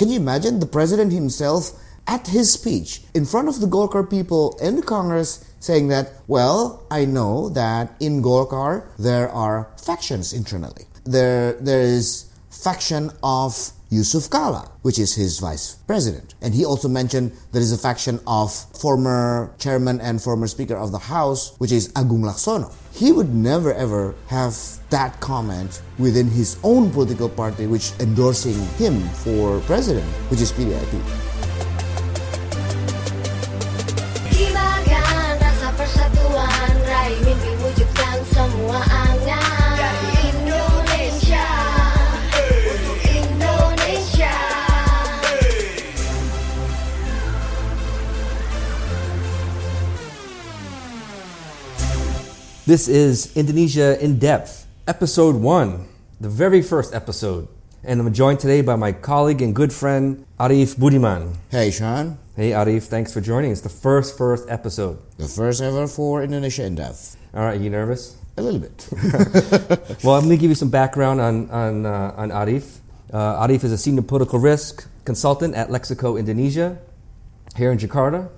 Can you imagine the president himself at his speech in front of the Golkar people in the Congress saying that, well, I know that in Golkar there are factions internally. There, there is faction of Jusuf Kalla, which is his vice president. And he also mentioned there is a faction of former chairman and former speaker of the House, which is Agung Laksono. He would never ever have that comment within his own political party, which endorsing him for president, which is PDIP. This is Indonesia in Depth, episode one, the very first episode. And I'm joined today by my colleague and good friend, Arif Budiman. Hey, Sean. Hey, Arif, thanks for joining. It's the first, first episode. The first ever for Indonesia in depth. All right, are you nervous? A little bit. Well, I'm going to give you some background on, on, uh, on Arif. Uh, Arif is a senior political risk consultant at Lexico Indonesia here in Jakarta.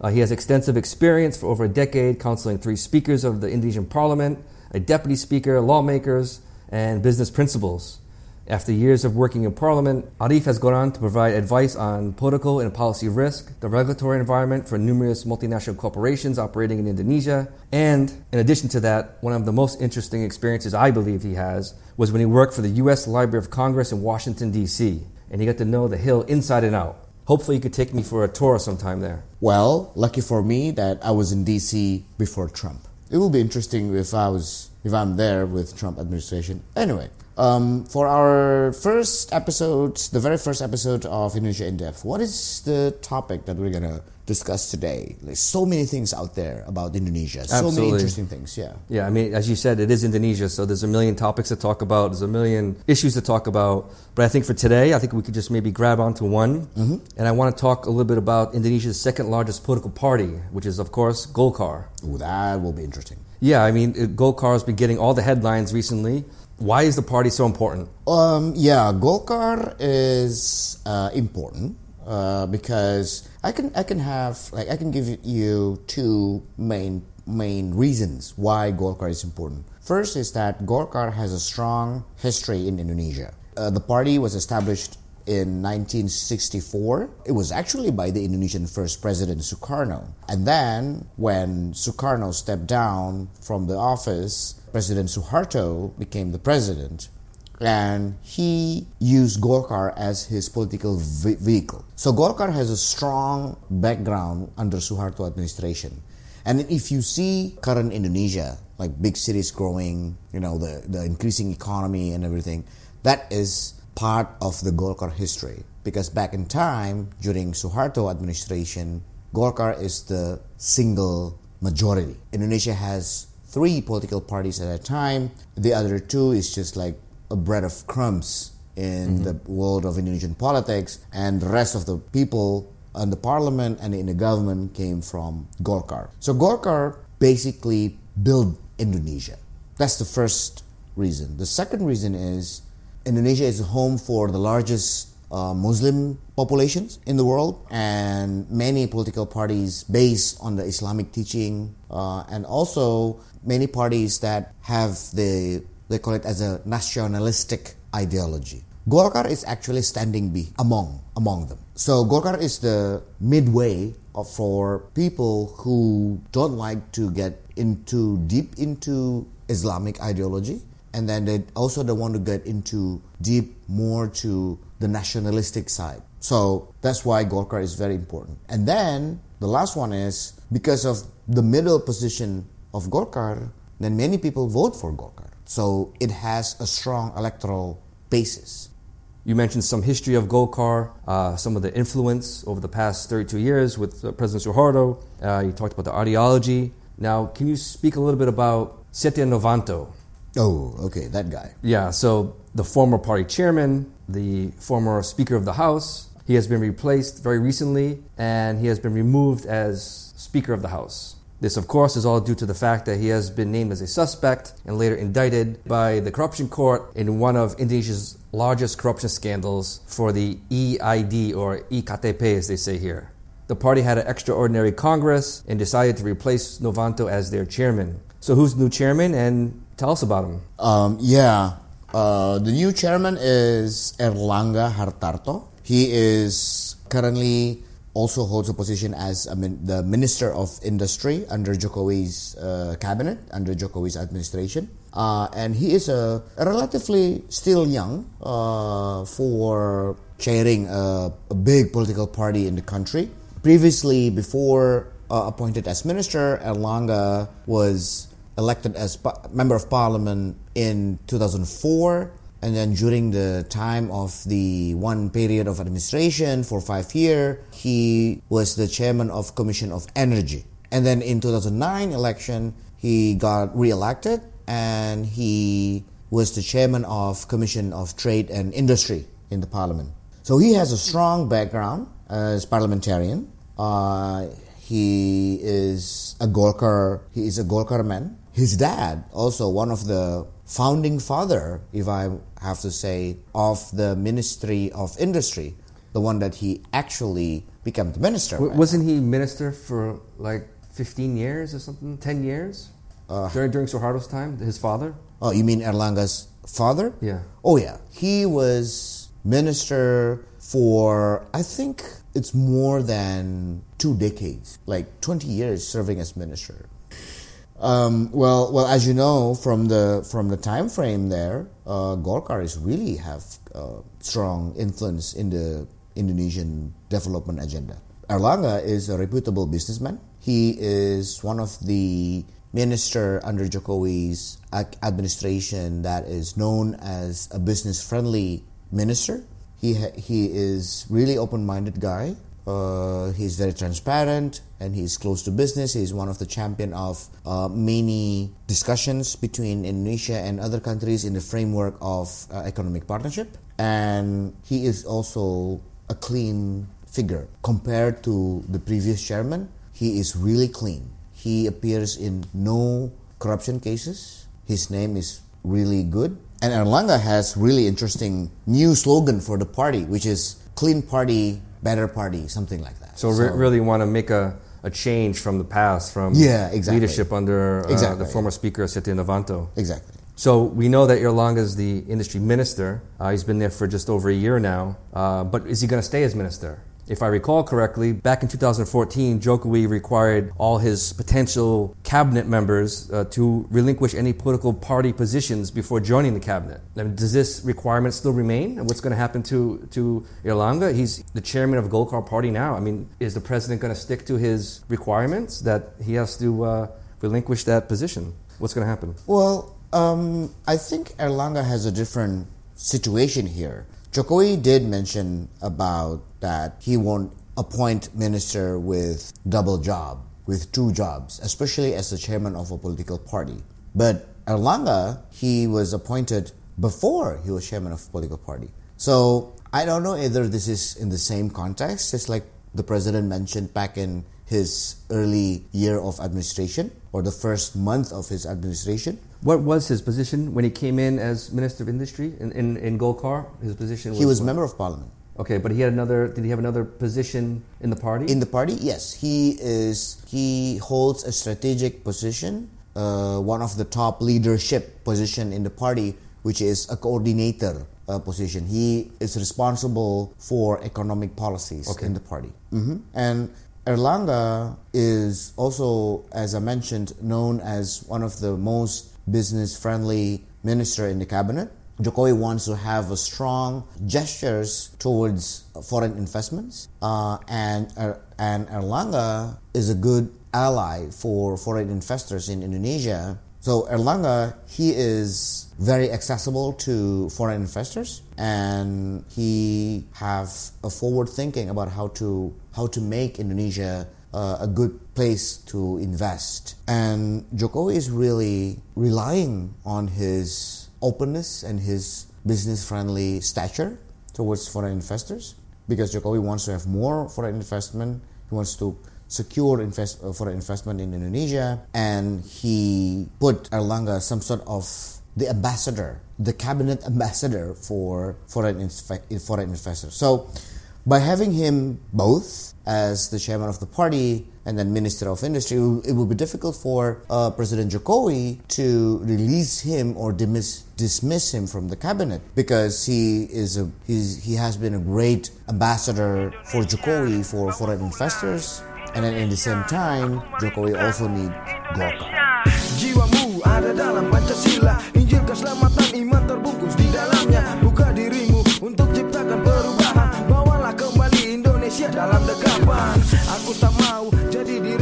Uh, he has extensive experience for over a decade counseling three speakers of the Indonesian parliament, a deputy speaker, lawmakers, and business principals. After years of working in parliament, Arif has gone on to provide advice on political and policy risk, the regulatory environment for numerous multinational corporations operating in Indonesia, and in addition to that, one of the most interesting experiences I believe he has was when he worked for the U.S. Library of Congress in Washington, D.C., and he got to know the Hill inside and out. Hopefully, you could take me for a tour sometime there. Well, lucky for me that I was in DC before Trump. It will be interesting if I was if I'm there with Trump administration. Anyway, um, for our first episode, the very first episode of Indonesia in Depth, what is the topic that we're gonna discuss today? There's so many things out there about Indonesia. So many interesting things. Yeah. Yeah, I mean, as you said, it is Indonesia, so there's a million topics to talk about, there's a million issues to talk about. But I think for today, I think we could just maybe grab onto one. And I want to talk a little bit about Indonesia's second largest political party, which is, of course, Golkar. Ooh, that will be interesting. Yeah, I mean, Golkar has been getting all the headlines recently. Why is the party so important? Um, yeah, Golkar is uh, important uh, because I can I can have like I can give you two main main reasons why Golkar is important. First is that Golkar has a strong history in Indonesia. Uh, the party was established in 1964. It was actually by the Indonesian first president Sukarno. And then when Sukarno stepped down from the office, President Suharto became the president and he used Golkar as his political ve- vehicle. So Golkar has a strong background under Suharto administration. And if you see current Indonesia, like big cities growing, you know, the, the increasing economy and everything, that is part of the Golkar history. Because back in time, during Suharto administration, Golkar is the single majority. Indonesia has three political parties at a time. The other two is just like a bread of crumbs in the world of Indonesian politics, and the rest of the people in the parliament and in the government came from Golkar. So Golkar basically built Indonesia. That's the first reason. The second reason is Indonesia is home for the largest uh, Muslim populations in the world, and many political parties based on the Islamic teaching, uh, and also many parties that have the they call it as a nationalistic ideology. Golkar is actually standing be among among them. So Golkar is the midway for people who don't like to get into deep into Islamic ideology, and then they also don't want to get into deep more to the nationalistic side. So that's why Golkar is very important. And then the last one is because of the middle position of Golkar, then many people vote for Golkar. So it has a strong electoral basis. You mentioned some history of Golkar, uh, some of the influence over the past 32 years with uh, President Suharto. Uh, you talked about the ideology. Now, can you speak a little bit about Setya Novanto? Oh, okay, that guy. Yeah, so the former party chairman, the former Speaker of the House, he has been replaced very recently, and he has been removed as Speaker of the House. This, of course, is all due to the fact that he has been named as a suspect and later indicted by the corruption court in one of Indonesia's largest corruption scandals for the EID or EKTP, as they say here. The party had an extraordinary Congress and decided to replace Novanto as their chairman. So, who's the new chairman? And tell us about him. Um, yeah, uh, the new chairman is Erlangga Hartarto. He is currently also holds a position as the Minister of Industry under Jokowi's uh, cabinet, under Jokowi's administration. Uh, and he is a, relatively still young uh, for chairing a, a big political party in the country. Previously, before uh, appointed as minister, Erlangga was elected as pa- member of parliament in 2004 and then during the time of the one period of administration for five years he was the chairman of commission of energy and then in 2009 election he got re-elected and he was the chairman of commission of trade and industry in the parliament so he has a strong background as parliamentarian uh, he is a Golkar. He is a Golkar man. His dad, also one of the founding father, if I have to say, of the Ministry of Industry, the one that he actually became the minister. W- wasn't he minister for like 15 years or something? 10 years? Uh, during, during Suharto's time, his father? Oh, you mean Erlangga's father? Yeah. Oh, yeah. He was minister for, I think it's more than two decades, like 20 years serving as minister. Um, well, well, as you know from the from the time frame there, uh, Golkar is really have uh, strong influence in the Indonesian development agenda. Erlangga is a reputable businessman. He is one of the minister under Jokowi's administration that is known as a business-friendly minister. He he is really open-minded guy. Uh, he's very transparent and he's close to business. He's one of the champion of uh, many discussions between Indonesia and other countries in the framework of uh, economic partnership. And he is also a clean figure compared to the previous chairman. He is really clean. He appears in no corruption cases. His name is really good. And Erlangga has really interesting new slogan for the party, which is "Clean Party, Better Party," something like that. So, re- really want to make a, a change from the past, from Yeah, exactly. leadership under uh, Exactly. the former speaker, Setya Novanto. exactly. So we know that Erlangga is the industry minister. Uh, he's been there for just over a year now. Uh, but is he going to stay as minister? If I recall correctly, back in 2014, Jokowi required all his potential cabinet members uh, to relinquish any political party positions before joining the cabinet. I mean, does this requirement still remain? And what's going to happen to to Erlangga? He's the chairman of Golkar Party now. I mean, is the president going to stick to his requirements that he has to uh, relinquish that position? What's going to happen? Well, um, I think Erlangga has a different situation here. Jokowi did mention about that he won't appoint minister with double job, with two jobs, especially as the chairman of a political party. But Erlangga, he was appointed before he was chairman of a political party. So I don't know either this is in the same context, just like the president mentioned back in his early year of administration or the first month of his administration. What was his position when he came in as Minister of Industry in, in, in Golkar? His position was He was what? member of parliament. Okay, but he had another. Did he have another position in the party? In the party, yes, he is. He holds a strategic position, uh, one of the top leadership position in the party, which is a coordinator uh, position. He is responsible for economic policies Okay. in the party. hmm And Erlangga is also, as I mentioned, known as one of the most business-friendly minister in the cabinet. Jokowi wants to have a strong gestures towards foreign investments, uh, and Er- and Erlangga is a good ally for foreign investors in Indonesia. So Erlangga, he is very accessible to foreign investors, and he have a forward thinking about how to how to make Indonesia uh, a good place to invest. And Jokowi is really relying on his openness and his business friendly stature towards foreign investors because Jokowi wants to have more foreign investment. He wants to secure invest, uh, foreign investment in Indonesia, and he put Erlangga some sort of the ambassador, the cabinet ambassador for foreign insfe- foreign investors. So, by having him both as the chairman of the party and then minister of industry, it will be difficult for uh, President Jokowi to release him or dismiss, dismiss him from the cabinet because he is a he has been a great ambassador for Jokowi for foreign investors, and then in the same time, Jokowi also need Golkar. Dalam iman terbungkus di dalamnya. Buka dirimu untuk ciptakan perubahan. Bawalah kembali Indonesia dalam dekapan. Aku tak mau jadi dirimu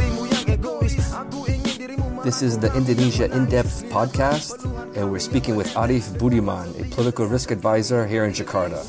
This is the Indonesia In Depth podcast, and we're speaking with Arif Budiman, a political risk advisor here in Jakarta.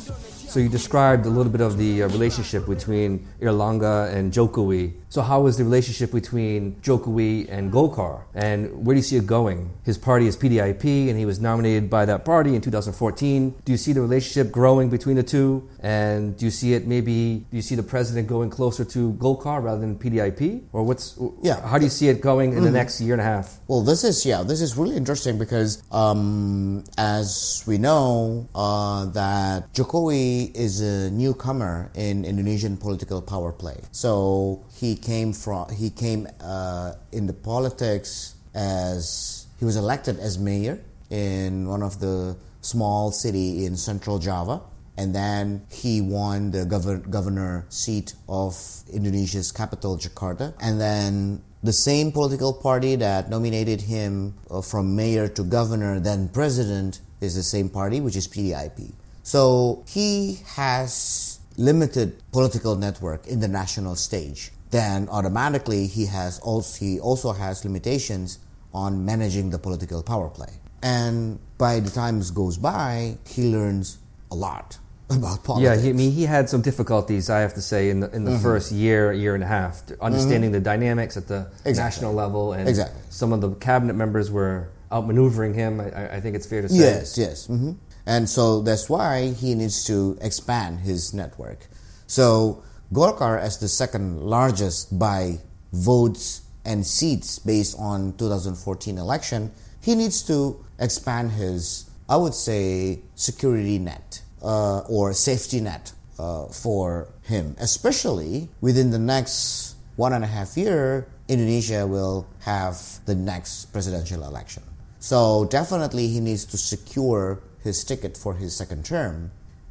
So you described a little bit of the uh, relationship between Erlangga and Jokowi. So how is the relationship between Jokowi and Golkar? And where do you see it going? His party is PDIP, and he was nominated by that party in 2014. Do you see the relationship growing between the two? And do you see it maybe, do you see the president going closer to Golkar rather than PDIP? Or what's, Yeah. how do you see it going in the next year and a half? Well, this is yeah, this is really interesting because um, as we know uh, that Jokowi is a newcomer in Indonesian political power play. So he came from he came uh, in the politics as he was elected as mayor in one of the small city in central Java and then he won the govern- governor seat of Indonesia's capital, Jakarta. And then the same political party that nominated him uh, from mayor to governor, then president, is the same party, which is PDIP. So he has limited political network in the national stage. Then automatically he has also he also has limitations on managing the political power play. And by the time goes by, he learns a lot about politics. Yeah, he, I mean, he had some difficulties, I have to say, in the, in the first year, year and a half, to understanding the dynamics at the Exactly. national level. And Exactly. some of the cabinet members were outmaneuvering him, I- I, think it's fair to say. Yes, yes. hmm And so that's why he needs to expand his network. So Golkar, as the second largest by votes and seats based on 2014 election, he needs to expand his, I would say, security net uh, or safety net uh, for him, especially within the next one and a half year, Indonesia will have the next presidential election. So definitely he needs to secure his ticket for his second term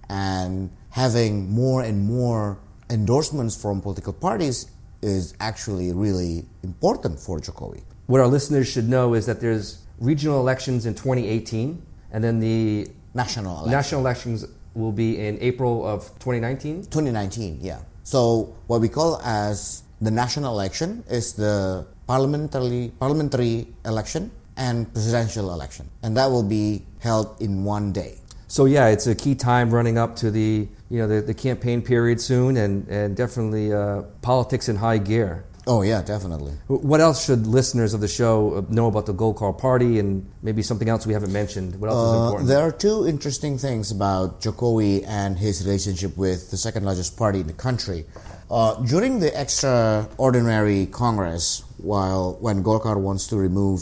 and having more and more endorsements from political parties is actually really important for Jokowi. What our listeners should know is that there's regional elections in 2018, and then the National election. national elections will be in April of 2019. 2019, yeah. So what we call as the national election is the parliamentary parliamentary election and presidential election, and that will be held in one day. So yeah, it's a key time running up to the you know the, the campaign period soon, and and definitely uh, politics in high gear. Oh yeah, definitely. What else should listeners of the show uh, know about the Golkar Party, and maybe something else we haven't mentioned? What else is Uh, important? there are two interesting things about Jokowi and his relationship with the second largest party in the country. Uh, during the extraordinary Congress, while when Golkar wants to remove,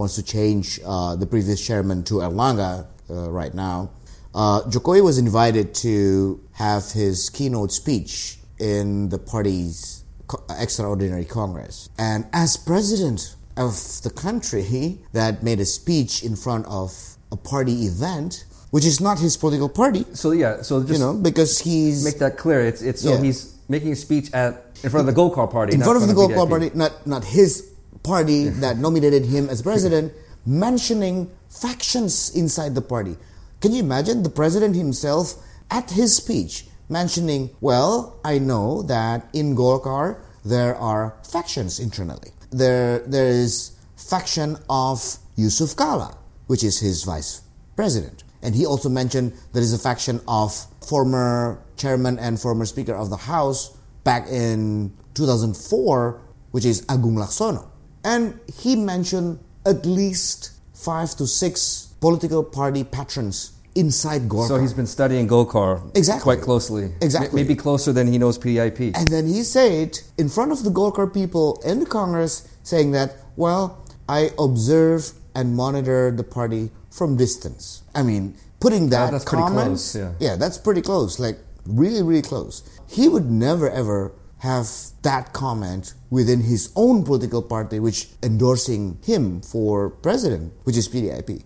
wants to change uh, the previous chairman to Erlangga uh, right now, uh, Jokowi was invited to have his keynote speech in the party's co- extraordinary Congress. And as president of the country that made a speech in front of a party event, which is not his political party, so yeah, so just you know, because he's make that clear. It's it's so Yeah. he's making a speech at in front of the gold Golkar Party, in front of the PDIP. Golkar party, not not his party that nominated him as president, mentioning factions inside the party. Can you imagine the president himself at his speech mentioning, "Well, I know that in Golkar there are factions internally. There there is faction of Jusuf Kalla, which is his vice president." And he also mentioned there is a faction of former chairman and former speaker of the House back in 2004, which is Agung Laksono. And he mentioned at least five to six political party patrons inside Golkar. So he's been studying Golkar Exactly. quite closely. Exactly. Maybe closer than he knows PDIP. And then he said in front of the Golkar people in the Congress, saying that, well, I observe and monitor the party from distance. I mean, putting that that's pretty comment, close, yeah. that's pretty close. Like really, really close. He would never ever have that comment within his own political party, which endorsing him for president, which is PDIP.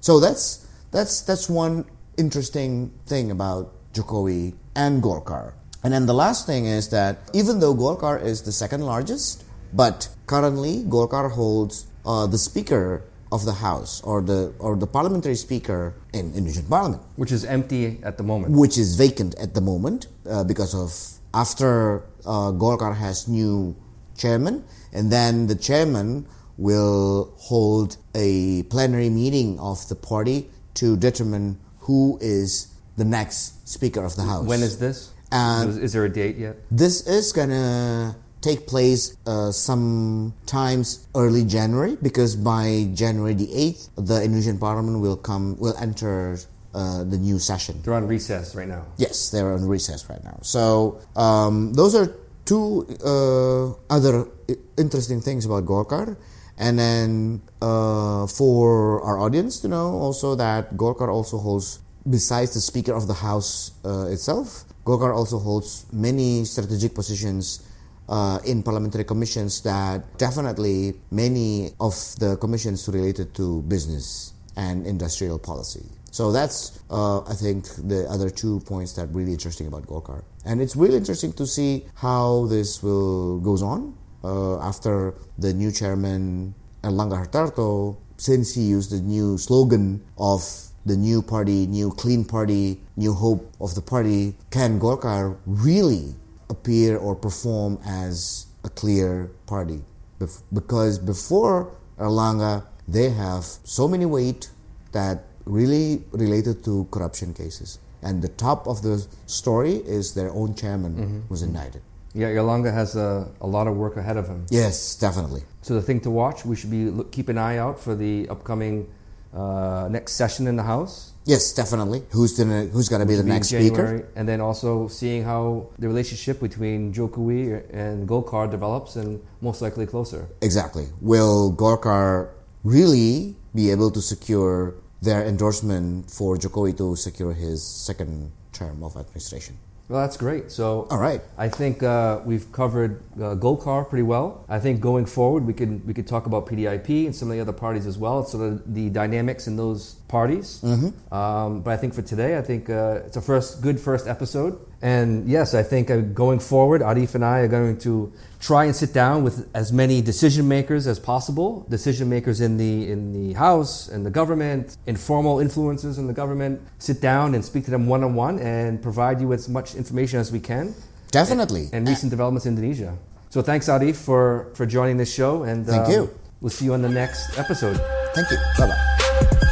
So that's that's that's one interesting thing about Jokowi and Golkar. And then the last thing is that even though Golkar is the second largest, but currently Golkar holds uh, the speaker of the house or the or the parliamentary speaker in Indonesian parliament which is empty at the moment. which is vacant at the moment uh, because of after uh, Golkar has new chairman, and then the chairman will hold a plenary meeting of the party to determine who is the next speaker of the house. When is this? And- is, is there a date yet? This is gonna take place uh, sometimes early January because by January the eighth, the Indonesian Parliament will come will enter uh, the new session. They're on recess right now. Yes, they're on recess right now. So um, those are two uh, other interesting things about Golkar. And then uh, for our audience to know also that Golkar also holds, besides the Speaker of the House uh, itself, Golkar also holds many strategic positions uh, in parliamentary commissions that definitely many of the commissions related to business and industrial policy. So that's, uh, I think, the other two points that really interesting about Golkar, and it's really interesting to see how this will goes on uh, after the new chairman Erlangga Hartarto, since he used the new slogan of the new party, new clean party, new hope of the party, can Golkar really appear or perform as a clear party? Bef- because before Erlangga, they have so many weight that really related to corruption cases. And the top of the story is their own chairman was indicted. Yeah, Erlangga has a, a lot of work ahead of him. Yes, definitely. So the thing to watch, we should be look, keep an eye out for the upcoming uh, next session in the House. Yes, definitely. Who's gonna Who's gonna be the next January, speaker? and then also seeing how the relationship between Jokowi and Golkar develops, and most likely closer. Exactly. Will Golkar really be able to secure their endorsement for Jokowi to secure his second term of administration? Well, that's great. So, All right. I think uh, we've covered uh, Golkar pretty well. I think going forward, we could we could talk about PDIP and some of the other parties as well. so of the dynamics in those parties. Mm-hmm. Um, but I think for today, I think uh, it's a first good first episode. And yes, I think uh, going forward, Arif and I are going to try and sit down with as many decision makers as possible. Decision makers in the in the House, in the government, informal influencers in the government. Sit down and speak to them one on one and provide you with as much information as we can Definitely. and recent developments in Indonesia. So thanks, Arif, for, for joining this show. And Thank um, you. We'll see you on the next episode. Thank you. Bye bye.